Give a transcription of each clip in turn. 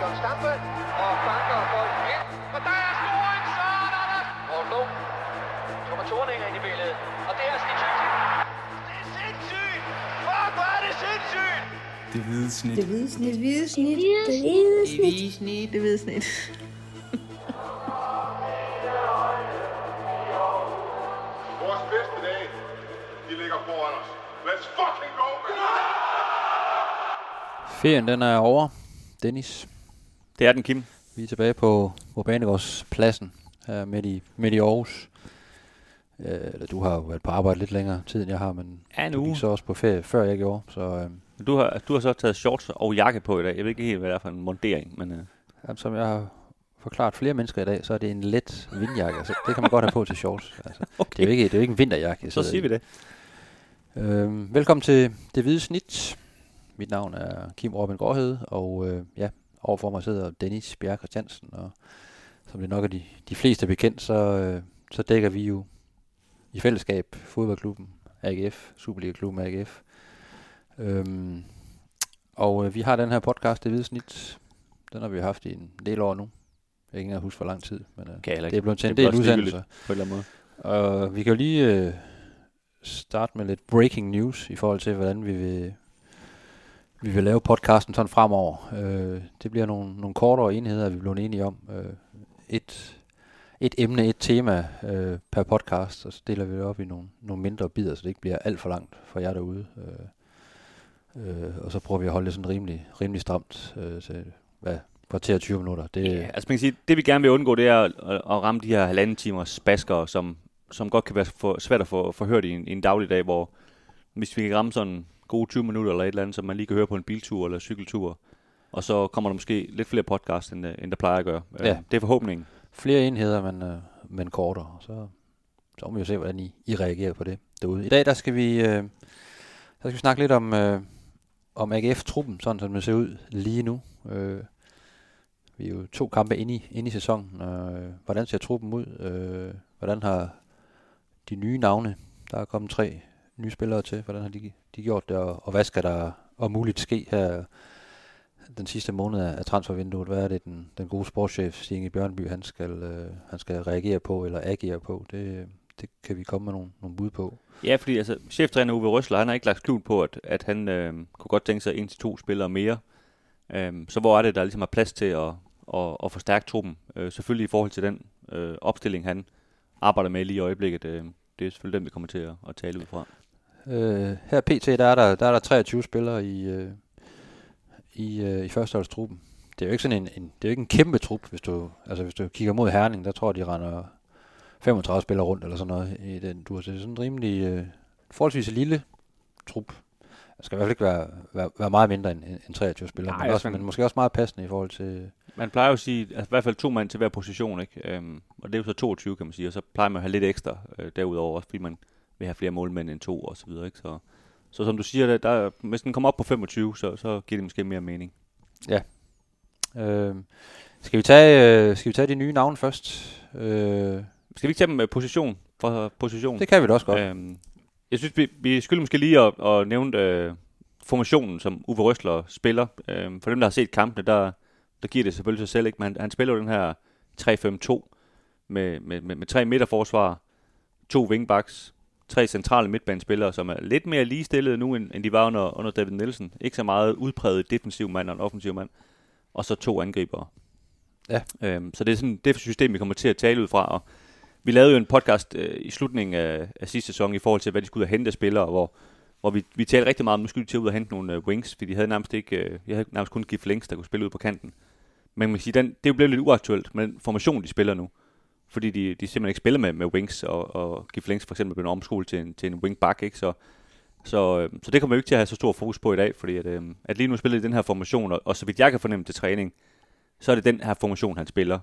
John Stampe og banker bolden ind. Og der er scoring, så er der! Poul Blom. Thomas Thorninger ind i billedet. Og det er sindssygt. Det er sindssygt! Fuck, hvor er det sindssygt! Det hvide snit. Det hvide snit. Det hvide snit. Det hvide snit. Det hvide snit. Det hvide snit. Vores bedste dage, de ligger foran os. Let's fucking go, man! Ferien den er over, Dennis. Det er den, Kim. Vi er tilbage på, på Banegårdspladsen her midt i, midt i Aarhus. Øh, eller du har jo været på arbejde lidt længere tid, end jeg har, men Ja, en du gik så også på ferie, før jeg gjorde. Så øh, Du har, du har så taget shorts og jakke på i dag. Jeg ved ikke helt, hvad det er for en montering, men... Øh, jamen, som jeg har forklaret flere mennesker i dag, så er det en let vindjakke. Altså, det kan man godt have på til shorts. Altså, okay. det, er jo ikke, det er jo ikke en vinterjakke. Så siger vi det. Øh, velkommen til Det Hvide Snit. Mit navn er Kim Robin Gårdhede, og øh, ja, overfor mig sidder Dennis Bjerg Christiansen, og som det nok er de, de fleste er bekendt, så, øh, så dækker vi jo i fællesskab fodboldklubben AGF, Superliga-klubben AGF. Øhm, og øh, vi har den her podcast, Det Hvide Snit. Den har vi haft i en del år nu. Jeg kan ikke huske, hvor lang tid, men øh, det er blevet til en del udsendelser. På en eller anden måde. Og vi kan jo lige øh, starte med lidt breaking news i forhold til, hvordan vi vil, vi vil lave podcasten sådan fremover. Øh, det bliver nogle, nogle kortere enheder, vi er blevet enige om. Øh, et, et emne, et tema øh, per podcast, og så deler vi det op i nogle, nogle mindre bidder, så det ikke bliver alt for langt for jer derude. Øh, øh, og så prøver vi at holde det sådan rimelig, rimelig stramt øh, til hvad, kvarter 20 minutter. Det, Ja, altså man kan sige, det vi gerne vil undgå, det er at, at, ramme de her halvanden timers basker, som, som godt kan være for, svært at få, få hørt i en, i en dagligdag, hvor hvis vi kan ramme sådan gode 20 minutter eller et eller andet, som man lige kan høre på en biltur eller cykeltur, og så kommer der måske lidt flere podcasts, end, øh, end der plejer at gøre. Øh, Ja. Det er forhåbningen. flere enheder, men, øh, men kortere. Så, så må vi jo se, hvordan I, I reagerer på det derude. I dag der skal vi, øh, der skal vi snakke lidt om, øh, om AGF-truppen, sådan som den ser ud lige nu. Øh, vi er jo to kampe inde i, inde i sæsonen. Øh, hvordan ser truppen ud? Øh, hvordan har de nye navne, der er kommet tre nye spillere til, hvordan har de, de gjort det, og, og hvad skal der om muligt ske her den sidste måned af transfervinduet, hvad er det, den, den gode sportschef, Stine Bjørnby, han skal, øh, han skal reagere på eller agere på? Det, det kan vi komme med nogle, nogle bud på. Ja, fordi altså, cheftræner Uwe Røsler, han har ikke lagt skjul på, at, at han øh, kunne godt tænke sig en til to spillere mere. Øh, så hvor er det, der ligesom er plads til at, at, at forstærke truppen? Øh, selvfølgelig i forhold til den øh, opstilling, han arbejder med lige i øjeblikket. Øh, det er selvfølgelig den, vi kommer til at, at tale ud fra. Øh, her pt, der er der, der er der 23 spillere i, øh, i, øh, i førsteholdstruppen. Det er jo ikke sådan en, en, det er jo ikke en kæmpe trup, hvis du, altså hvis du kigger mod Herning, der tror jeg, de render 35 spillere rundt eller sådan noget i den du har set sådan en rimelig øh, forholdsvis lille trup. Det skal i hvert fald ikke være, være, være meget mindre end, end 23 spillere, Nej, men, også, altså, men måske også meget passende i forhold til... Man plejer jo at sige, altså i hvert fald to mand til hver position, ikke? Øhm, og det er jo så 22, kan man sige, og så plejer man at have lidt ekstra øh, derudover, også fordi man vil have flere målmænd end to og så videre, ikke? Så, så som du siger, der, der, hvis den kommer op på 25, så, så giver det måske mere mening. Øh, skal, vi tage, øh, skal vi tage de nye navne først? Øh, Skal vi ikke tage dem med position for position? det kan vi da også godt. Øhm, jeg synes, vi, vi skylder måske lige at, at nævne øh, formationen, som Uwe Røsler spiller. Øhm, for dem, der har set kampene, der, der giver det selvfølgelig sig selv. Ikke? Men han, han spiller jo den her 3-5-2 med, med, med, med tre midterforsvar, to wingbacks, tre centrale midtbanespillere, som er lidt mere ligestillede nu, end, end de var under, under David Nielsen. Ikke så meget udpræget defensiv mand og en offensiv mand. Og så to angribere. Ja. Øhm, så det er sådan det system, vi kommer til at tale ud fra. Og vi lavede jo en podcast øh, i slutningen af, af sidste sæson i forhold til, hvad de skulle ud og hente af spillere, hvor, hvor vi, vi talte rigtig meget om, nu skulle de til ud og hente nogle øh, wings, fordi de havde nærmest ikke, øh, jeg havde nærmest kun Gif Links, der kunne spille ud på kanten. Men man kan sige, den, det er blevet lidt uaktuelt med den formation, de spiller nu. Fordi de, de simpelthen ikke spiller med, med wings, og, og Gif Links for eksempel blev omskolet til en, til en wingback, ikke? Så, så, øh, så det kommer jo ikke til at have så stor fokus på i dag, fordi at, øh, at lige nu spiller de den her formation, og, og så vidt jeg kan fornemme til træning, så er det den her formation, han spiller.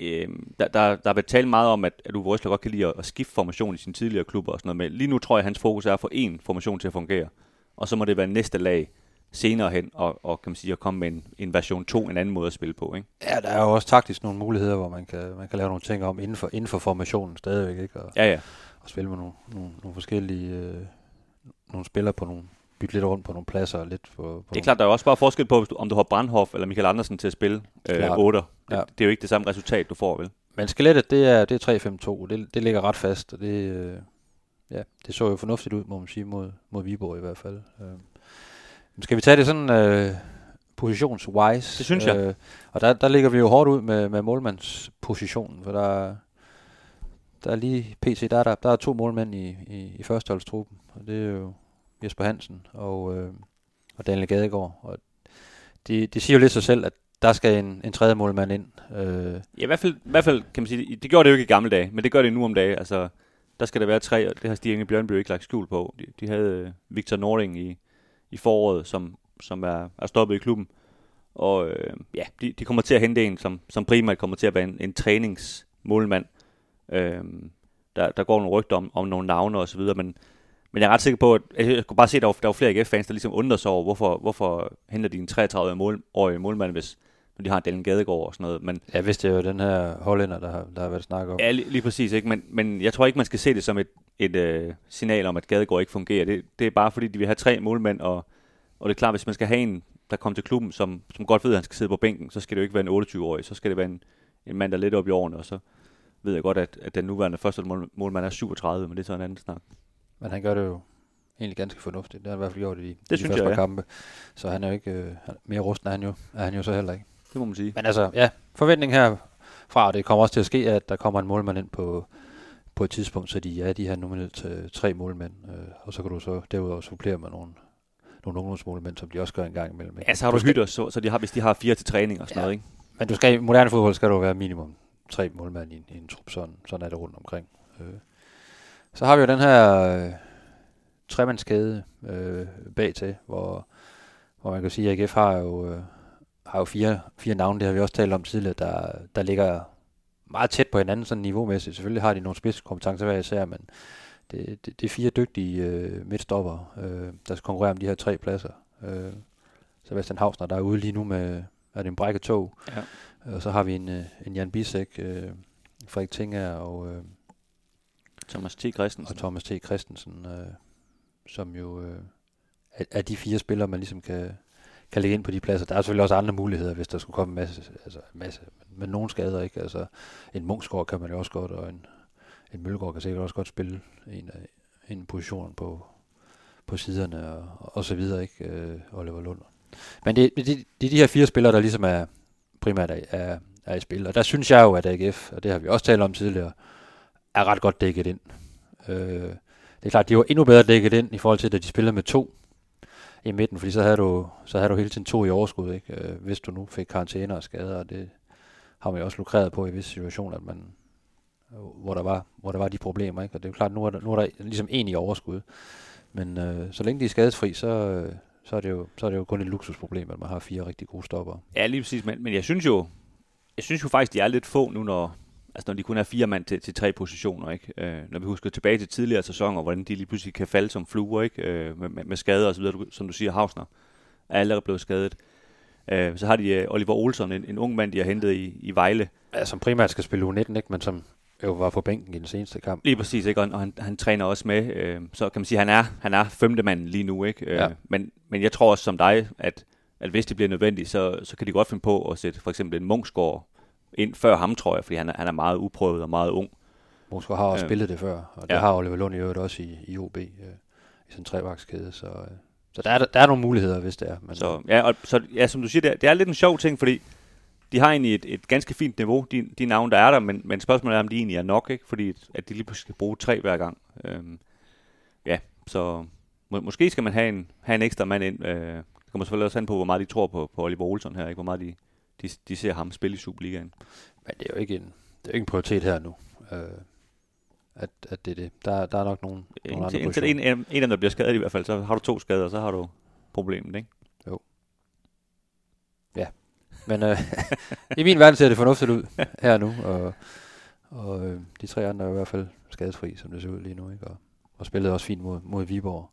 Øhm, der, der, der er været talt meget om, at, at Uwe Røsler godt kan lide at, at skifte formation i sine tidligere klubber og sådan noget. Men lige nu tror jeg, at hans fokus er at få én formation til at fungere. Og så må det være næste lag senere hen, og, og kan man sige, at komme med en, en version 2, en anden måde at spille på. Ikke? Ja, der er jo også taktisk nogle muligheder, hvor man kan, man kan lave nogle ting om inden for, inden for formationen stadigvæk, ikke? Og, Ja, ja. og spille med nogle, nogle, nogle forskellige øh, nogle spillere på nogle, bytte lidt rundt på nogle pladser. og Lidt på, på Det er klart, der er jo også bare forskel på, du- om du har Brandhoff eller Michael Andersen til at spille øh, Klart. 8. Det, Ja. det er jo ikke det samme resultat, du får, vel? Men skelettet, det er, det er 3-5-2. Det, det ligger ret fast, og det, øh, ja, det så jo fornuftigt ud, må man sige, mod, mod Viborg i hvert fald. Øh. Skal vi tage det sådan øh, positionswise? Det synes jeg. Øh, og der, der ligger vi jo hårdt ud med, med målmandspositionen, for der, der er lige PC, der er, der, der er to målmænd i, i, i førsteholdstruppen, og det er jo Jesper Hansen og, øh, og Daniel Gadegaard. Og det, det siger jo lidt sig selv, at der skal en, en tredje målmand ind. Øh, Ja, i hvert fald, i hvert fald kan man sige, det gjorde det jo ikke i gamle dage, men det gør det nu om dagen. Altså, der skal der være tre, og det har Stig Inge Bjørnby ikke lagt skjul på. De, de havde øh, Victor Nording i, i foråret, som, som er, er stoppet i klubben. Og øh, ja, de, de kommer til at hente en, som, som primært kommer til at være en, en træningsmålmand. Øh, der, der går nogle rygter om, om nogle navne og så videre, men, men jeg er ret sikker på, at jeg, kunne bare se, at der var, der var flere AGF-fans, der ligesom undrede sig over, hvorfor, hvorfor henter de en 33-årig mål, målmand, hvis de har Daniel Gadegaard og sådan noget. Men Ja, hvis det er jo den her hollænder, der har, der har været snak om. Ja, lige, lige præcis. Ikke? Men, men jeg tror ikke, man skal se det som et, et øh, signal om, at Gadegaard ikke fungerer. Det, det er bare fordi, de vil have tre målmænd, og, og det er klart, hvis man skal have en, der kommer til klubben, som, som godt ved, at han skal sidde på bænken, så skal det jo ikke være en 28-årig, så skal det være en, en mand, der er lidt op i årene, og så ved jeg godt, at, at den nuværende første mål, målmand er 37, men det er så en anden snak. Men han gør det jo egentlig ganske fornuftigt. Det har han i hvert fald gjort i, i de synes første jeg, ja. kampe. Så han er jo ikke øh, mere rusten, er han jo, er han jo så heller ikke. Det må man sige. Men altså, ja, forventning her fra, og det kommer også til at ske, at der kommer en målmand ind på, på et tidspunkt, så de er de her nominelt til tre målmænd. Øh, og så kan du så derudover supplere med nogle, nogle ungdomsmålmænd, som de også gør en gang imellem. ikke? Ja, så har du, skal, hytter, så, så de har, hvis de har fire til træning og sådan Ja. noget, ikke? Men du skal, i moderne fodbold skal du være minimum tre målmænd i, en- i en trup. Sådan, sådan er det rundt omkring. Øh. Så har vi jo den her øh, tremandskæde øh, bag til, hvor, hvor man kan sige, at AGF har jo, øh, har jo fire, fire navne, det har vi også talt om tidligere, der, der ligger meget tæt på hinanden sådan niveaumæssigt. Selvfølgelig har de nogle spidskompetencer hver især, men det, det, det er fire dygtige øh, midtstopper, øh, der skal konkurrere om de her tre pladser. Øh, Sebastian Hausner, der er ude lige nu med, er det en brækket tog, Ja. og så har vi en, øh, en Jan Bisek, øh, Frederik Tinger og, øh, Thomas T. Christensen. og Thomas T. Christensen, øh, som jo øh, er, er de fire spillere, man ligesom kan, kan lægge ind på de pladser. Der er selvfølgelig også andre muligheder, hvis der skulle komme en masse, altså en masse men nogen skader, ikke? Altså, en Munchsgaard kan man jo også godt, og en, en Mølgaard kan sikkert også godt spille en, en position på, på siderne og, og så videre, ikke? Øh, Oliver Lund. Men det, det, det, er de her fire spillere, der ligesom er primært er, er, er i spil. Og der synes jeg jo, at AGF, og det har vi også talt om tidligere, er ret godt dækket ind. Øh, det er klart, de var endnu bedre dækket ind i forhold til, at de spillede med to i midten, fordi så havde du, så havde du hele tiden to i overskud, ikke? Øh, hvis du nu fik karantæner og skader, og det har man jo også lukreret på i visse situationer, at man, hvor, der var, hvor der var de problemer. Ikke? Og det er jo klart, nu er der, nu er der ligesom en i overskud. Men øh, så længe de er skadesfri, så, øh, så, er det jo, så er det jo kun et luksusproblem, at man har fire rigtig gode stopper. Ja, lige præcis. Men, men jeg synes jo, jeg synes jo faktisk, de er lidt få nu, når, altså når de kun er fire mand til, til tre positioner. Ikke? Øh, når vi husker tilbage til tidligere sæsoner, hvordan de lige pludselig kan falde som fluer ikke? Øh, med, med, med skader og så videre, som du siger, Hausner er allerede blevet skadet. Øh, så har de øh, Oliver Olsen, en, en ung mand, de har hentet i, i Vejle. Ja, som primært skal spille U19, ikke? men som jo var på bænken i den seneste kamp. Lige præcis, ikke? Og, og han, han træner også med. Øh, så kan man sige, at han er, han er femte mand lige nu. Ikke? Øh, Ja. men, men jeg tror også som dig, at, at hvis det bliver nødvendigt, så, så kan de godt finde på at sætte for eksempel en Munchsgaard ind før ham, tror jeg, fordi han er, han er meget uprøvet og meget ung. Moskva har også Øh, spillet det før, og det ja. har Oliver Lund i øvrigt også i, i OB, øh, i sådan en trevagtskæde. Så, øh, så der, er, der er nogle muligheder, hvis det er. Men, Så, ja, og, så, ja, som du siger, det er, det er lidt en sjov ting, fordi de har egentlig et, et ganske fint niveau, de, de navne, der er der, men, men spørgsmålet er, om de egentlig er nok, ikke? fordi at de lige pludselig skal bruge tre hver gang. Øhm, ja, så må, måske skal man have en, have en ekstra mand ind. Øh, det kommer selvfølgelig også an på, hvor meget de tror på, på Oliver Olsen her, ikke? hvor meget de, de, de ser ham spille i Superligaen. men det er jo ikke en, det er jo ikke en prioritet her nu, øh, at, at det er det. Der, der er nok nogle, nogle andre Indtil, indtil en, en, en af dem bliver skadet i hvert fald, så har du to skader, så har du problemet, ikke? Men øh, i min verden ser det fornuftigt ud her nu, og, og øh, de tre andre er i hvert fald skadesfri, som det ser ud lige nu, ikke? Og, og spillede også fint mod, mod Viborg.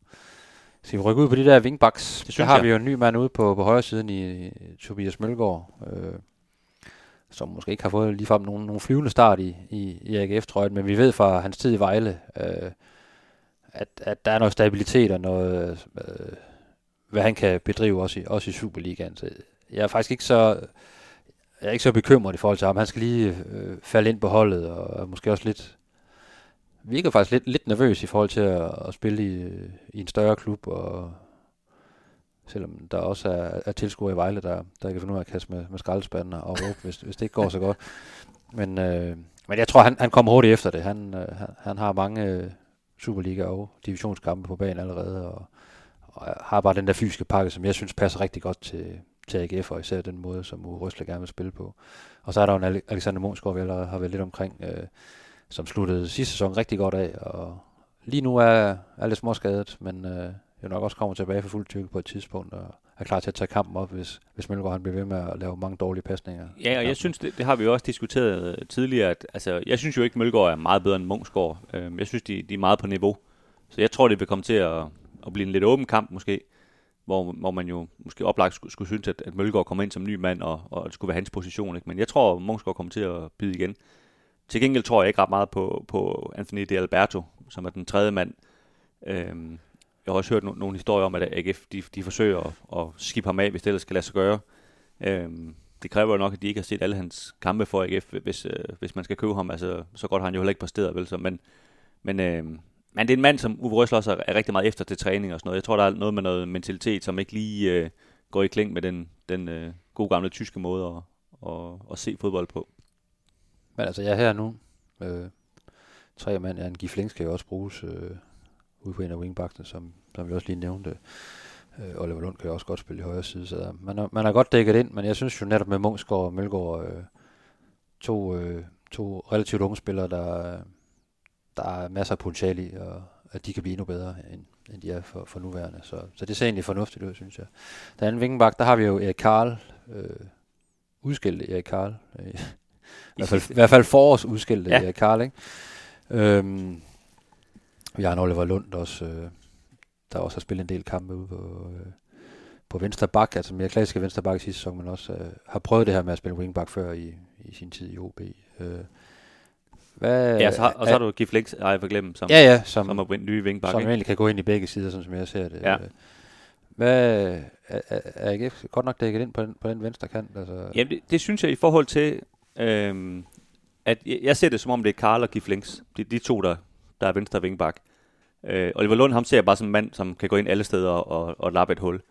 Skal vi rykke ud på de der wingbacks? Det synes der har jeg. vi jo en ny mand ude på, på højre siden i, Tobias Mølgaard, øh, som måske ikke har fået ligefrem nogen, nogen flyvende start i, i, i AGF-trøjen, men vi ved fra hans tid i Vejle, øh, at, at der er noget stabilitet og noget, øh, hvad han kan bedrive også i, også i Superligaen. Så jeg er faktisk ikke så, jeg er ikke så bekymret i forhold til ham. Han skal lige øh, falde ind på holdet, og måske også lidt, virkede faktisk lidt, lidt nervøs i forhold til at, at spille i, i en større klub, og selvom der også er, er tilskuere i Vejle, der, der kan finde ud af at kaste med, med skraldespanden og råbe, hvis, hvis det ikke går så godt. Men, øh, men jeg tror, han, han kommer hurtigt efter det. Han, øh, han, han har mange øh, Superliga- og divisionskampe på banen allerede, og, og har bare den der fysiske pakke, som jeg synes passer rigtig godt til, til AGF, og især den måde, som Uwe Røsler gerne vil spille på. Og så er der jo en Alexander Monsgaard, vi allerede har været lidt omkring, øh, som sluttede sidste sæson rigtig godt af, og lige nu er, er lidt småskadet, men øh, jo nok også kommer tilbage for fuld tyrke på et tidspunkt, og er klar til at tage kampen op, hvis, hvis Mølgaard han bliver ved med at lave mange dårlige pasninger. Ja, og jeg synes, det, det har vi jo også diskuteret øh, tidligere, at altså, jeg synes jo ikke, Mølgaard er meget bedre end Mungsgaard. Øh, jeg synes, de, de er meget på niveau. Så jeg tror, det vil komme til at, at blive en lidt åben kamp måske, hvor, hvor man jo måske oplagt skulle, skulle synes, at, at Mølgaard kommer ind som ny mand, og, og det skulle være hans position. Ikke? Men jeg tror, at Mungsgaard kommer til at byde igen. Til gengæld tror jeg ikke ret meget på, på Anthony De Alberto, som er den tredje mand. Øhm, jeg har også hørt no- nogle historier om, at AGF de, de forsøger at, at skifte ham af, hvis det ellers skal lade sig gøre. Øhm, det kræver jo nok, at de ikke har set alle hans kampe for AGF, hvis, øh, hvis man skal købe ham. Altså, så godt har han jo heller ikke præsteret, vel? Så, men, men, øh, men det er en mand, som Uwe Røsler også er rigtig meget efter til træning og sådan noget. Jeg tror, der er noget med noget mentalitet, som ikke lige øh, går i kling med den, den øh, gode gamle tyske måde at, at, at se fodbold på. Men altså, jeg er her nu. Øh, tre mand, ja, en Gifling skal jo også bruges øh, ude på en af wingbacksene, som, som vi også lige nævnte. Øh, Oliver Lund kan jo også godt spille i højre side, så der, man, er, man er godt dækket ind, men jeg synes jo netop med Mungsgaard og Mølgaard, øh, to, øh, to relativt unge spillere, der, der er masser af potentiale i, og at de kan blive endnu bedre, end, end de er for, for nuværende. Så, så det ser egentlig fornuftigt ud, synes jeg. Den anden vingenbak, der har vi jo Erik Karl, øh, udskilt Erik Karl. Øh, i, hvert fald, I hvert fald forårs udskilt ja. Karl, ikke? Øhm, en Oliver Lund også, øh, der også har spillet en del kampe ude på, øh, på venstre bak, altså mere klassiske venstre bak i sidste sæson, men også øh, har prøvet det her med at spille wingback før i, i sin tid i OB. Øh, hvad, ja, så har, og så har du Gif Lex, ej, for glemme, som, ja, ja, som, som er nye wingback. Som egentlig kan gå ind i begge sider, sådan som jeg ser det. Ja. Hvad, er, er AGF godt nok dækket ind på den, på den venstre kant? Altså? Jamen, det, det, synes jeg i forhold til, øhm, at jeg, jeg ser det som om, det er Karl og Gif Links. De, de to, der, der er venstre wingback. Øh, Oliver Lund, ham ser jeg bare som en mand, som kan gå ind alle steder og, og lappe et hul.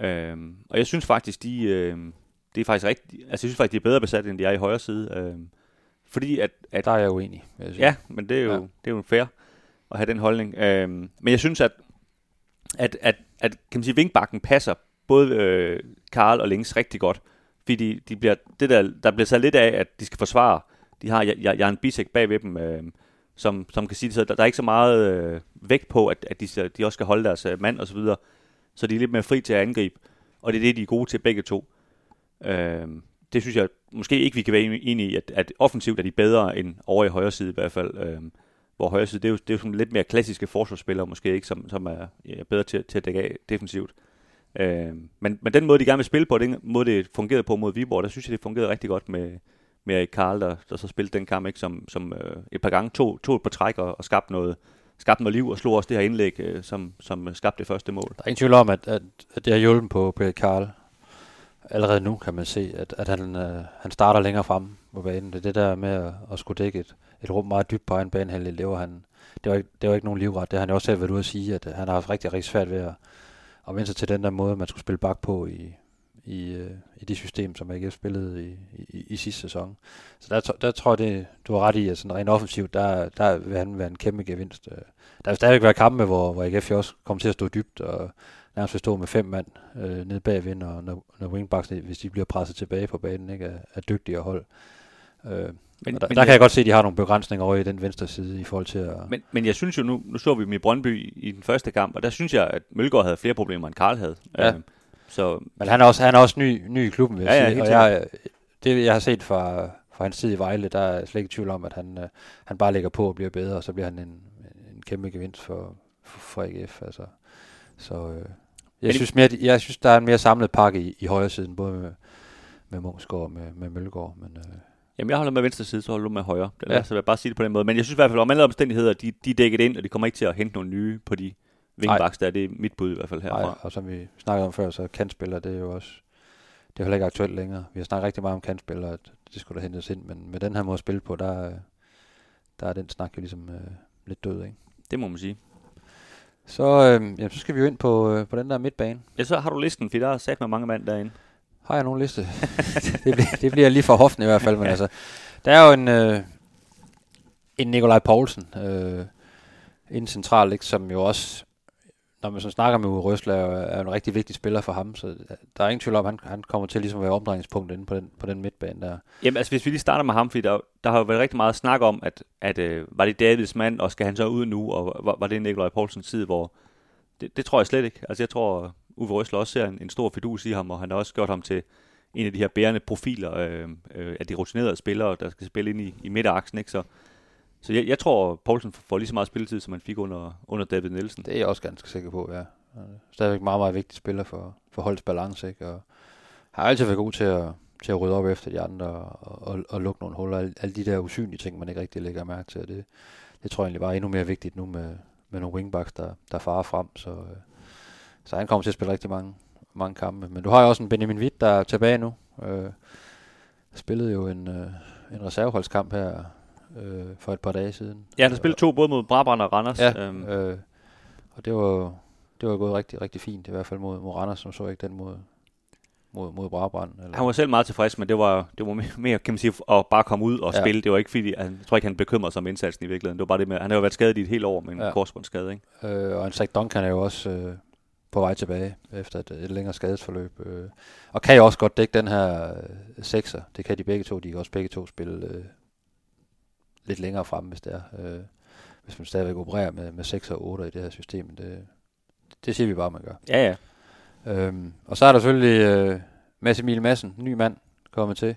Øhm, og jeg synes faktisk, de, øh, det er faktisk rigtig, altså jeg synes faktisk, de er bedre besat, end de er i højre side. Øhm, fordi at, at... Der er jeg uenig. Jeg ja, men det er jo, ja. det er jo fair at have den holdning. Øhm, men jeg synes, at, at, at, at kan man sige, vinkbakken passer både øh, Karl og Links rigtig godt. Fordi de bliver, det der, der bliver sat lidt af, at de skal forsvare. De har Jan Bisek bag ved dem, øh, som, som kan sige at så der, der er ikke så meget øh, vægt på, at, at de, de også skal holde deres øh, mand og så videre. Så de er lidt mere fri til at angribe. Og det er det, de er gode til begge to. Øh, det synes jeg måske ikke, vi kan være enige i, at, at offensivt er de bedre end over i højre side i hvert fald. Øh, hvor højre side, det er jo, det er jo sådan lidt mere klassiske forsvarsspillere måske ikke, som, som er ja, bedre til, til at dække af defensivt. Øh, men, men den måde, de gerne vil spille på, den måde, det fungerede på mod Viborg, der synes jeg, det fungerede rigtig godt med, med Erik Karl, der, der så spillede den kamp, ikke, som, som øh, et par gange tog, tog et par træk og, og skabte noget, skabte noget liv og slog også det her indlæg, øh, som, som skabte det første mål. Der er ingen tvivl om, at, at, at det har hjulpet på, på Erik Karl. Allerede nu kan man se, at, at han, øh, han starter længere frem på banen. Det er det der med at, at skulle dække et, et rum meget dybt på egen bane, han lever han, det var, ikke, det var ikke nogen livret. Det har han også selv været ude at sige, at han har haft rigtig, rigtig svært ved at, at vende sig til den der måde, man skulle spille bak på i, i, øh, i det system, som AGF spillede i, i, i sidste sæson. Så der, der tror jeg, det, du har ret i, at sådan rent offensivt, der, der vil han være en kæmpe gevinst. Øh, der vil stadigvæk være kampe, hvor, hvor AGF også kommer til at stå dybt, og nærmest vil stå med fem mand øh, nede bagved, når, når, når wingbacks, hvis de bliver presset tilbage på banen, ikke, er, er dygtige at holde. Øh, men, der, men der kan jeg godt se, at de har nogle begrænsninger over i den venstre side i forhold til at... Men, men jeg synes jo, nu, nu så vi dem i Brøndby i den første kamp, og der synes jeg, at Mølgaard havde flere problemer, end Karl havde. Ja. Øh, så... Men han er også, han er også ny, ny i klubben, vil jeg ja, sige. Ja, og jeg, det, jeg har set fra, fra hans tid i Vejle, der er slet ikke tvivl om, at han, øh, han bare lægger på og bliver bedre, og så bliver han en, en kæmpe gevinst for, for, for AGF. Altså. Så øh, jeg, synes mere, jeg synes, der er en mere samlet pakke i, i højre siden, både med, med Mungsgaard og med, med Mølgaard. Men, øh, Jamen, jeg holder med venstre side, så holder du med højre. Det er, ja. Så vil jeg bare sige det på den måde. Men jeg synes i hvert fald, om alle omstændigheder, de, de er dækket ind, og de kommer ikke til at hente nogle nye på de vingbaks der. Det er mit bud i hvert fald herfra. Nej, og som vi snakkede om før, så kantspillere, det er jo også det er heller ikke aktuelt længere. Vi har snakket rigtig meget om kantspillere, at det skulle da hentes ind, men med den her måde at spille på, der, der er den snak jo ligesom øh, lidt død, ikke? Det må man sige. Så, øh, jamen, så skal vi jo ind på, øh, på den der midtbane. Ja, så har du listen, for der er sat med mange mand derinde. Har jeg nogen liste? det, bliver, det bliver lige for hoften i hvert fald, men altså, der er jo en, øh, en Nikolaj Poulsen, øh, inden central, ikke, som jo også, når man så snakker med Uwe Røsler, er en rigtig vigtig spiller for ham, så der er ingen tvivl om, at han, han kommer til ligesom at være omdrejningspunkt inde på den, på den midtbane der. Jamen altså, hvis vi lige starter med ham, fordi der, der har jo været rigtig meget snak om, at, at øh, var det Davids mand, og skal han så ud nu, og var, var det Nikolaj Poulsens tid, hvor det, det tror jeg slet ikke. Altså jeg tror, Uwe Røsler også ser en, en stor fidus i ham, og han har også gjort ham til en af de her bærende profiler øh, øh, af de rutinerede spillere, der skal spille ind i, i midteraksen. Ikke? Så, så jeg, jeg tror, Poulsen får lige så meget spilletid, som han fik under, under David Nielsen. Det er jeg også ganske sikker på, ja. Stadigvæk meget, meget vigtig spiller for, for holdets balance, ikke? Og har altid været god til at, til at rydde op efter de andre og, og, og lukke nogle huller. Alle, alle de der usynlige ting, man ikke rigtig lægger mærke til. Det, det tror jeg egentlig bare er endnu mere vigtigt nu med, med nogle wingbacks, der, der farer frem. Så, øh, så han kommer til at spille rigtig mange, mange kampe. Men du har jo også en Benjamin Witt, der er tilbage nu. Øh, spillede jo en, øh, en reserveholdskamp her øh, for et par dage siden. Ja, han har spillet to både mod Brabrand og Randers. Ja, øhm. øh, og det var, det var gået rigtig, rigtig fint, i hvert fald mod, mod Randers, som så ikke den mod, mod, mod Brabrand. Eller? Han var selv meget tilfreds, men det var, det var mere, kan man sige, at bare komme ud og ja. spille. Det var ikke fordi, jeg tror ikke, han bekymrede sig om indsatsen i virkeligheden. Det var bare det med, han har jo været skadet i et helt år med en ja. korsbåndsskade, ikke? Øh, og en Zach Duncan er jo også øh, på vej tilbage efter et, et længere skadesforløb. Øh, og kan jo også godt dække den her øh, sekser. Det kan de begge to. De kan også begge to spille øh, lidt længere frem, hvis det er. Øh, hvis man stadigvæk opererer med, med 6 og 8 i det her system. Det, det siger vi bare, man gør. Ja, ja. Øhm, og så er der selvfølgelig øh, Mads Emil Madsen, ny mand, kommet til,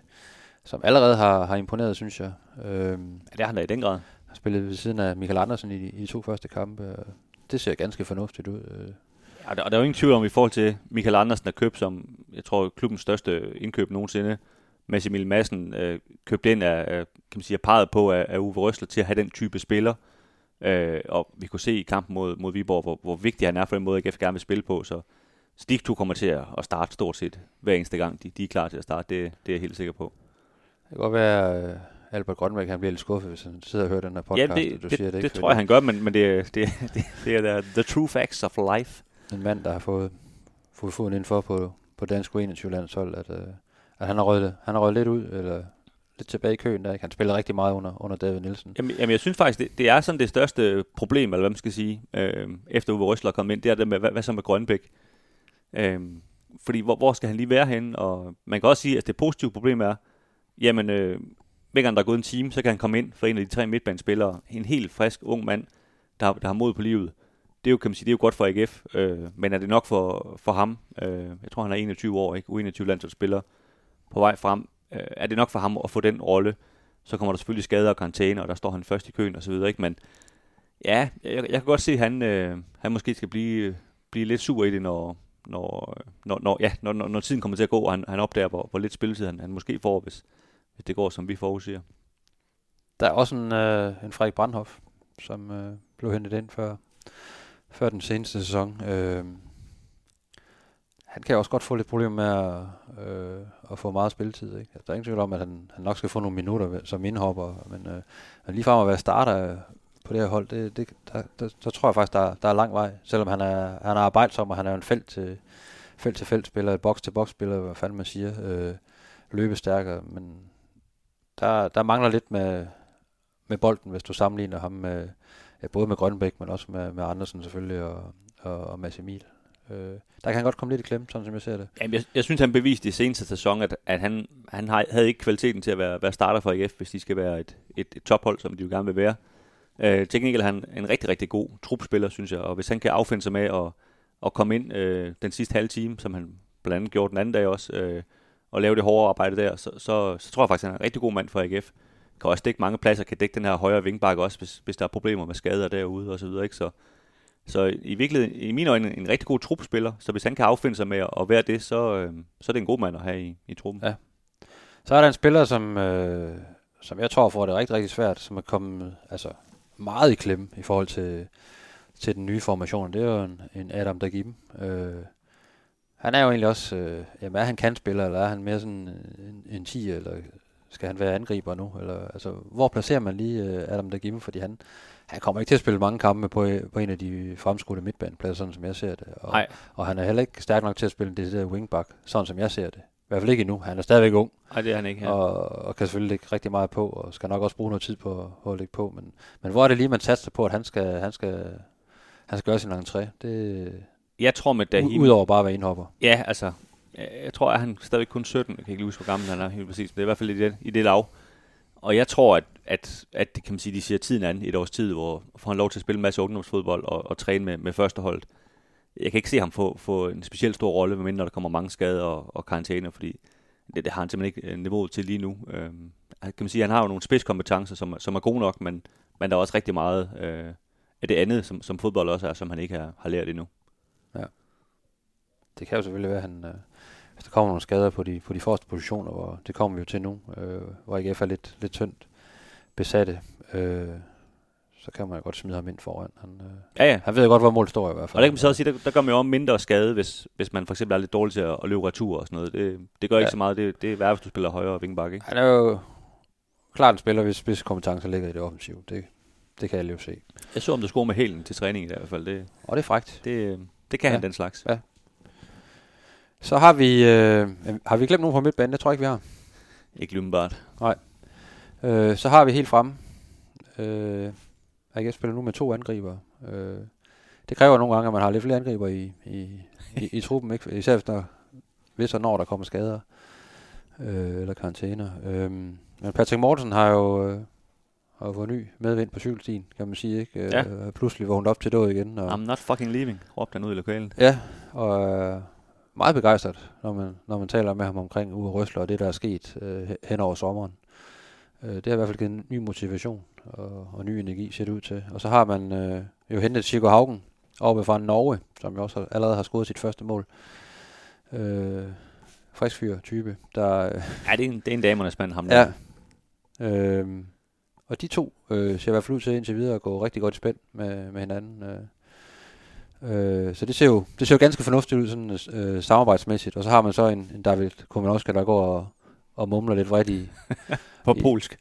som allerede har, har imponeret, synes jeg. Øhm, ja, det har han da i den grad. Har spillet ved siden af Michael Andersen i, i de to første kampe. Det ser ganske fornuftigt ud. Øh. Ja, der, der er jo ingen tvivl om, i forhold til Michael Andersen, der købt som, jeg tror, klubbens største indkøb nogensinde. Mads Emil Madsen øh, købt ind af, kan man sige, parret på af, af Uwe Røsler til at have den type spiller. Øh, og vi kunne se i kampen mod, mod Viborg, hvor, hvor vigtig han er for den måde, AGF gerne vil spille på. Så, to kommer til at, starte stort set hver eneste gang. De, de er klar til at starte, det, det er jeg helt sikker på. Det kan godt være, at Albert Grønberg han bliver lidt skuffet, hvis han sidder og hører den her podcast. Ja, det, du det, siger, det, det tror jeg, han gør, men, men det, det, det, det er the, the true facts of life. En mand, der har fået, fået foden indenfor på, på dansk 21 landshold, at, øh, at han har røget, han har røget lidt ud, eller lidt tilbage i køen der. Han spiller rigtig meget under, under David Nielsen. Jamen, jamen jeg synes faktisk, det, det, er sådan det største problem, eller hvad man skal sige, øh, efter Uwe Røsler kom ind, det er det med, hvad, hvad så med Grønbæk? Øh, fordi hvor, hvor skal han lige være henne? Og man kan også sige, at det positive problem er, jamen, øh, hver gang der er gået en time, så kan han komme ind for en af de tre midtbanespillere. En helt frisk ung mand, der, der har mod på livet. Det er jo, kan man sige, det er jo godt for AGF, øh, men er det nok for, for ham? Øh, jeg tror, han er 21 år, ikke? U21 landsholdsspiller på vej frem øh, er det nok for ham at få den rolle. Så kommer der selvfølgelig skader og karantæne, og der står han først i køen og så videre, ikke? Men ja, jeg, jeg kan godt se, at han, øh, han måske skal blive, blive lidt sur i det, når, når, når, når, ja, når, når, når tiden kommer til at gå, og han, han opdager, hvor, hvor lidt spilletid han, han måske får, hvis, hvis det går, som vi forudsiger. Der er også en, øh, en Frederik Brandhoff, som øh, blev hentet ind før, før den seneste sæson. Øh, han kan også godt få lidt problemer med at, øh, at få meget spilletid. Ikke? Altså, der er ingen tvivl om, at han, han nok skal få nogle minutter som indhopper, men øh, lige frem at være starter øh, på det her hold, det, det, der, der, der tror jeg faktisk, der, der er lang vej. Selvom han er, han er arbejdsom, og han er en felt til, felt til felt spiller, et boks til boks spiller, hvad fanden man siger, øh, løbe stærkere, men der, der mangler lidt med, med bolden, hvis du sammenligner ham med, ja, både med Grønbæk, men også med, med Andersen selvfølgelig, og, og, og Mads Emil. Øh, der kan han godt komme lidt i klemme, sådan som jeg ser det. Jamen, jeg, jeg synes, han beviste i seneste sæson, at, at han, han havde ikke kvaliteten til at være, være starter for AGF, hvis de skal være et, et, et tophold, som de jo gerne vil være. Øh, til gengæld er han en rigtig, rigtig god trupspiller, synes jeg, og hvis han kan affinde sig med at, at komme ind øh, den sidste halve time, som han blandt andet gjorde den anden dag også, øh, og lave det hårde arbejde der, så, så, så tror jeg faktisk, at han er en rigtig god mand for AGF. Kan også dække mange pladser, kan dække den her højre vingbakke også, hvis, hvis der er problemer med skader derude og så videre, ikke? Så, så i virkeligheden, i mine øjne, en rigtig god trupspiller. Så hvis han kan affinde sig med at være det, så, øh, så er det en god mand at have i, i truppen. Ja. Så er der en spiller, som, øh, som jeg tror får det rigtig, rigtig svært, som er kommet altså, meget i klemme i forhold til, til den nye formation. Det er jo en, en Adam Dagim. Øh, han er jo egentlig også, øh, jamen er han kantspiller, eller er han mere sådan en, en 10, eller skal han være angriber nu? Eller, altså, hvor placerer man lige øh, Adam Dagim? Fordi han, han kommer ikke til at spille mange kampe på, på en af de fremskudte midtbanepladser, sådan som jeg ser det. Og, Nej. og han er heller ikke stærk nok til at spille en decideret wingback, sådan som jeg ser det. I hvert fald ikke endnu. Han er stadigvæk ung, Nej, det er han ikke ja. og, og kan selvfølgelig lægge rigtig meget på, og skal nok også bruge noget tid på, på at lægge på. Men, men hvor er det lige, man satser på, at han skal, han skal, han skal gøre sin entré? Det, Jeg tror med Dahim... Udover bare at være indhopper. Ja, altså, jeg, tror, at han er stadigvæk kun 17. Jeg kan ikke huske, hvor gammel han er helt præcis. men Det er i hvert fald i det, i det lav. Og jeg tror, at, at, at det kan man sige, de siger tiden an et års tid, hvor får han lov til at spille en masse ungdomsfodbold og, og træne med, med førsteholdet. Jeg kan ikke se ham få, få en specielt stor rolle, medmindre der kommer mange skader og, og karantæner, fordi det, det har han simpelthen ikke niveau niveauet til lige nu. Øhm, kan man sige, han har jo nogle spidskompetencer, som, som er gode nok, men, men der er også rigtig meget øh, af det andet, som, som fodbold også er, som han ikke har, har lært endnu. Ja. Det kan jo selvfølgelig være, at han, øh, hvis der kommer nogle skader på de, på de forreste positioner, hvor det kommer vi jo til nu, øh, hvor IGF er lidt, lidt tyndt besatte, øh, så kan man jo godt smide ham ind foran. Han, øh, Ja, ja. han ved godt, hvor målet står i hvert fald. Og der kan man så også sige, der, der gør man jo om mindre skade, hvis, hvis man for eksempel er lidt dårlig til at, at løbe retur og sådan noget. Det, det gør ikke Ja. så meget. Det, det er værre, hvis du spiller højere vingbakke, ikke? Han er jo klart en spiller, hvis spidskompetencer ligger i det offensive. Det, det kan alle jo se. Jeg så, om du scorer med hælen til træning i hvert fald. Det, Og det er frægt. det, det kan ja. han den slags. Ja. Så har vi, øh, har vi glemt nogen på midtbanen? Det tror jeg ikke, vi har. Ikke Lymbart. Øh, så har vi helt fremme. Øh, AGF spiller nu med to angriber. Øh, det kræver nogle gange, at man har lidt flere angriber i, i, i, i truppen, ikke? især hvis, der, hvis og når der kommer skader øh, eller karantæner. Øh, men Patrick Mortensen har jo, øh, har jo fået ny medvind på cykelstien, kan man sige. Ikke? Øh, Ja. Pludselig vågnet op til død igen. Og, I'm not fucking leaving, råbte han ud i lokalet. Ja, og øh, meget begejstret, når man, når man taler med ham omkring Uwe Røsler og det, der er sket øh, he- hen over sommeren. Øh, det har i hvert fald givet en ny motivation og, og ny energi, ser det ud til. Og så har man øh, jo hentet Chico Haugen oppe fra Norge, som jo også har, allerede har scoret sit første mål. Øh, frisk fyr type, der... Øh, Ja, det er en, det er en damernes mand, ham ja. der. Øh, og de to øh, ser i hvert fald ud til indtil videre at gå rigtig godt i spænd med, med hinanden. Øh. Øh, så det ser, jo, det ser jo ganske fornuftigt ud sådan, øh, samarbejdsmæssigt. Og så har man så en, en David Kominowska, der går og, og mumler lidt vredt i, På I- polsk.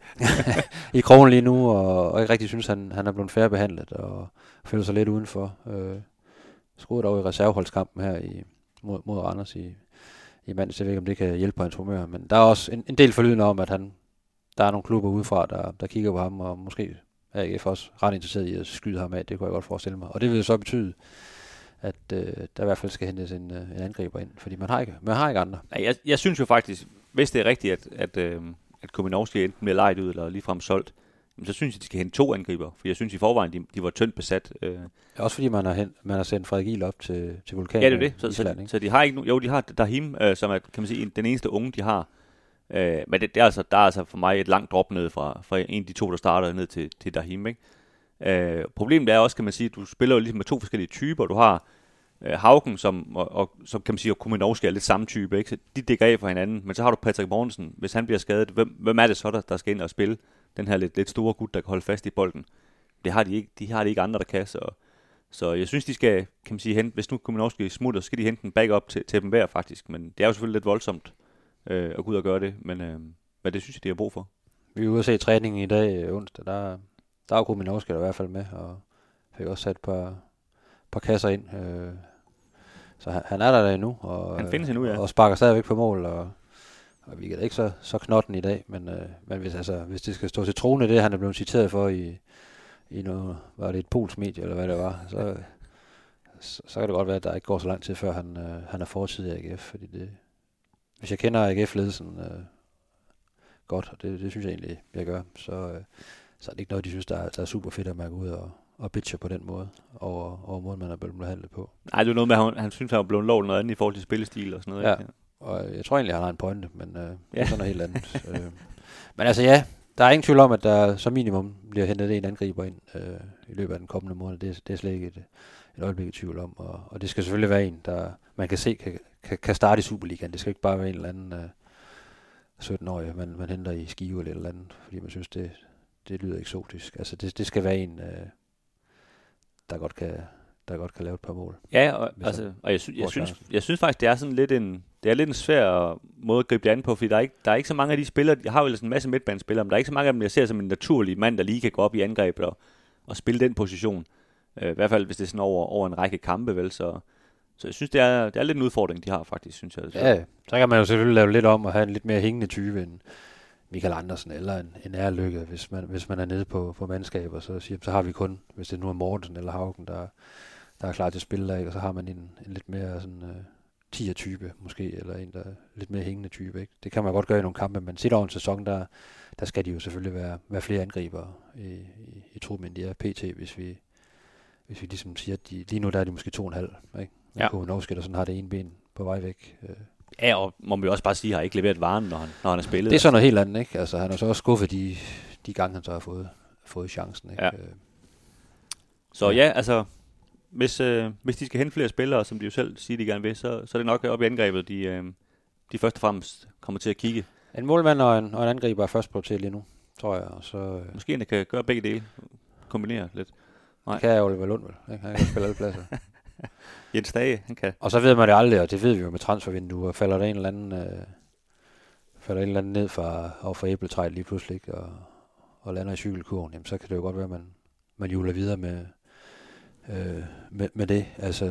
i krogen lige nu, og, og ikke rigtig synes, han, han er blevet færre behandlet, og føler sig lidt udenfor. Øh, skruede dog i reserveholdskampen her i, mod, mod Randers i, i mandags. Jeg ved ikke, om det kan hjælpe hans humør, men der er også en, en del forlydende om, at han, der er nogle klubber udefra, der, der kigger på ham, og måske AGF også ret interesseret i at skyde ham af. Det kunne jeg godt forestille mig. Og det vil jo så betyde, at øh, der i hvert fald skal hentes en, øh, en angriber ind, fordi man har ikke, man har ikke andre. Nej, jeg, jeg synes jo faktisk, hvis det er rigtigt, at, at, øh, at Kominovski enten bliver lejet ud eller ligefrem solgt, så synes jeg, de skal hente to angriber. For jeg synes i forvejen, de, de var tyndt besat. Øh, Også fordi man har, hen, man har sendt Frederik Giel op til, til vulkanen. Ja, det er det. Så, Island, så, så de har ikke no- jo, de har Dahim, øh, som er, kan man sige, en- den eneste unge, de har. Øh, men det, det er altså, der er altså for mig et langt drop ned fra, fra en af de to, der starter ned til, til Dahim. Ikke? Øh, problemet er også, kan man sige, at du spiller jo ligesom med to forskellige typer. Du har øh, Haugen, som, og, og, som kan man sige, og Kuminovski er lidt samme type. Ikke? Så de dækker af for hinanden. Men så har du Patrick Mortensen. Hvis han bliver skadet, hvem, hvem er det så, der, der skal ind og spille? Den her lidt, lidt store gut, der kan holde fast i bolden. Det har de ikke, de har de ikke andre, der kan. Så, så jeg synes, de skal, kan man sige, hente, hvis nu Kuminovski smutter, så skal de hente en backup til, til dem hver faktisk. Men det er jo selvfølgelig lidt voldsomt øh, at gå ud og gøre det. Men, øh, men det synes jeg, de har brug for. Vi var ude at se træningen i dag øh, onsdag. Der, der var Kuminovski der i hvert fald med, og fik også sat et par, par kasser ind. Øh, så han, han er der endnu, og, Han findes endnu, ja. og sparker stadigvæk på mål, og, og vi er da ikke så, så knotten i dag, men, øh, men hvis, altså, hvis det skal stå til troende, det han er blevet citeret for i, i noget, var det et pols medie, eller hvad det var, så, så, så kan det godt være, at der ikke går så lang tid, før han, øh, han er fortid i AGF, fordi det, hvis jeg kender AGF-ledelsen øh, godt, og det, det synes jeg egentlig, jeg gør, så, øh, så er det ikke noget, de synes, der er, der er super fedt at går ud og, og bitcher på den måde, over, over måden, man er blevet behandlet på. Nej, det er noget med, at han, han synes, han var blevet lovet noget andet i forhold til spillestil og sådan noget. Ja. Ikke? Og jeg tror egentlig, han har en pointe, men øh, ja. det er sådan noget helt andet. øh, men altså ja, der er ingen tvivl om, at der som minimum bliver hentet en angriber ind øh, i løbet af den kommende måned. Det, er- det er slet ikke et, et øjeblik i tvivl om. Og, og det skal selvfølgelig være en, der man kan se kan, kan, kan starte i Superligaen. Det skal ikke bare være en eller anden øh, 17-årig, man, man henter i Skive eller et eller andet, fordi man synes, det, det lyder eksotisk. Altså det, det skal være en, øh, der godt kan, der godt kan lave et par mål. Ja, og, altså, og jeg, sy- jeg, synes, jeg synes faktisk, det er sådan lidt en, det er lidt en svær måde at gribe det an på, fordi der er, ikke, der er ikke så mange af de spillere, jeg har jo en masse midtbanespillere, men der er ikke så mange af dem, jeg ser som en naturlig mand, der lige kan gå op i angrebet og, og spille den position. Øh, I hvert fald, hvis det er sådan over, over en række kampe, vel, så, så jeg synes, det er, det er lidt en udfordring, de har faktisk, synes jeg. Så, Ja, så kan man jo selvfølgelig lave lidt om og have en lidt mere hængende type end Michael Andersen eller en, en ærlykke, hvis man, hvis man er nede på, på mandskab, og så, siger, så har vi kun, hvis det nu er Mortensen eller Haugen, der, der er klar til at spille der, ikke? og så har man en, en lidt mere sådan, uh, tier-type måske, eller en, der er lidt mere hængende type. Ikke? Det kan man godt gøre i nogle kampe, men set over en sæson, der, der skal de jo selvfølgelig være, være flere angriber i, i, i truppen, end de er pt, hvis vi, hvis vi ligesom siger, at de, lige nu der er de måske to og en halv, ikke? Ja. Kovanovski, der sådan har det ene ben på vej væk. Øh, ja, og må man jo også bare sige, har ikke leveret varen, når han, når han har spillet. det er så noget helt andet, ikke? Altså, han har så også skuffet de, de gange, han så har fået, fået chancen, ikke? Ja. Øh, Så ja, altså, hvis, øh, hvis de skal hente flere spillere, som de jo selv siger, de gerne vil, så, så er det nok op i angrebet, de, øh, de først og fremmest kommer til at kigge. En målmand og en, og en angriber er først prioritet lige nu, tror jeg. Og så øh, Måske en, der kan gøre begge dele. Kombinere lidt. Nej. det kan jeg Oliver Lund vel. Ikke? Han kan spille alle pladser. Jens Dage, han kan. og så ved man det aldrig, og det ved vi jo med transfervinduer. Falder der en eller anden, øh, falder en eller anden ned fra, over for æbletræet lige pludselig, ikke? Og, og lander i cykelkurven, jamen, så kan det jo godt være, at man, man juler videre med, øh, med, med det. Altså,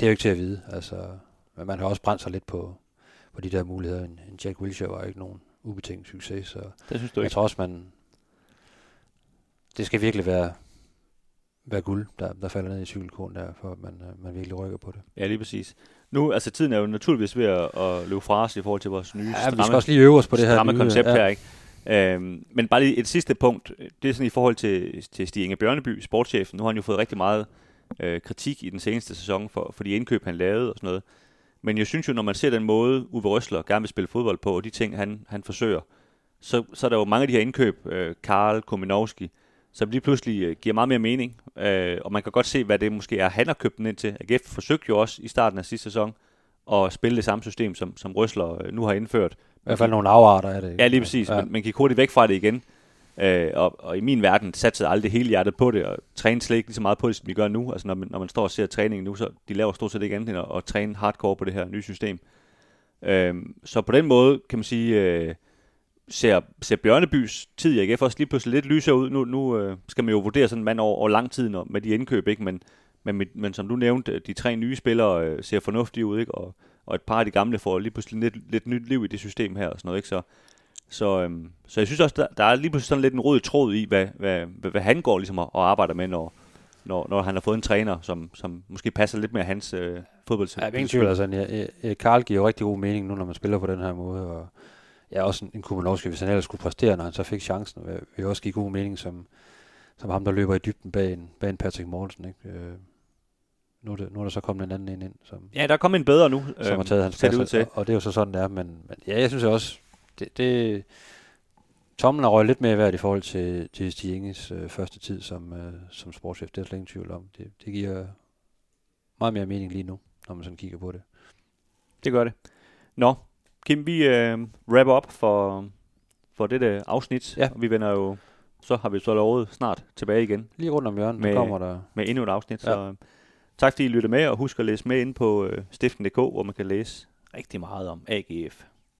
det er jo ikke til at vide. Altså, men man har også brændt sig lidt på, på de der muligheder. En, en Jack Wilshere var ikke nogen ubetinget succes, så Det synes du jeg ikke. tror også, man... Det skal virkelig være, være guld, der, der falder ned i cykelkurven der, for at man, øh, man virkelig rykker på det. Ja, lige præcis. Nu, altså tiden er jo naturligvis ved at, at løbe fra os i forhold til vores nye Ja, vi skal også lige øve os på det her nye, koncept ja. her, ikke? Øhm, men bare lige et sidste punkt. Det er sådan i forhold til, til Stig Inge Bjørneby, sportschefen. Nu har han jo fået rigtig meget øh, kritik i den seneste sæson for, for de indkøb, han lavede og sådan noget. Men jeg synes jo, når man ser den måde, Uwe Røsler gerne vil spille fodbold på, og de ting, han, han forsøger, så, så er der jo mange af de her indkøb, øh, Karl, Kominowski, som lige pludselig øh, giver meget mere mening. Øh, og man kan godt se, hvad det måske er, han har købt den ind til. AGF forsøgte jo også i starten af sidste sæson at spille det samme system, som, som Røsler øh, nu har indført. I hvert fald nogle afarter af det. Ja, lige præcis. Ja. Men man gik hurtigt væk fra det igen. Øh, og, og i min verden satte aldrig hele hjertet på det, og trænede slet ikke lige så meget på det, som vi gør nu. Altså når man, når man står og ser træningen nu, så de laver stort set ikke andet end at, at træne hardcore på det her nye system. Øh, så på den måde, kan man sige, øh, ser, ser Bjørnebys tid i AGF også lige pludselig lidt lysere ud. Nu, nu øh, skal man jo vurdere sådan en mand over, over lang tid når, med de indkøb, ikke? Men, men, men, men som du nævnte, de tre nye spillere øh, ser fornuftige ud, ikke? Og, og et par af de gamle får lige pludselig lidt, lidt nyt liv i det system her og sådan noget, ikke? Så, så, øhm, så jeg synes også, der, der er lige pludselig sådan lidt en rød tråd i, hvad, hvad, hvad, hvad han går ligesom og, og arbejder med, når, når, når han har fået en træner, som, som måske passer lidt mere hans øh, fodbold. Ja, ingen tvivl. Altså, Karl giver jo rigtig god mening nu, når man spiller på den her måde. Og ja, også en, en Kumanovski, hvis han ellers skulle præstere, når han så fik chancen, vil, vil også give god mening som, som ham, der løber i dybden bag en, bag en Patrick Mortensen. Ikke? Øh, nu, er det, nu er der så kommet en anden ind, ind som, Ja, der er kommet en bedre nu, som har øhm, taget hans plads, ud til. Og, og det er jo så sådan, det er. Men, men ja, jeg synes også, det, det Tommen har røget lidt mere værd i forhold til, til Stig Inges øh, første tid som, øh, som sportschef. Det er jeg slet ingen tvivl om. Det, det giver meget mere mening lige nu, når man sådan kigger på det. Det gør det. Nå, Kim, vi øh, wrap op for, for dette afsnit. Ja. Og vi vender jo, så har vi så lovet snart tilbage igen Lige rundt om hjørnet, Med- der kommer der... med endnu et afsnit. Ja. Så øh, tak fordi I lyttede med, og husk at læse med ind på øh, stiften.dk, hvor man kan læse rigtig meget om AGF.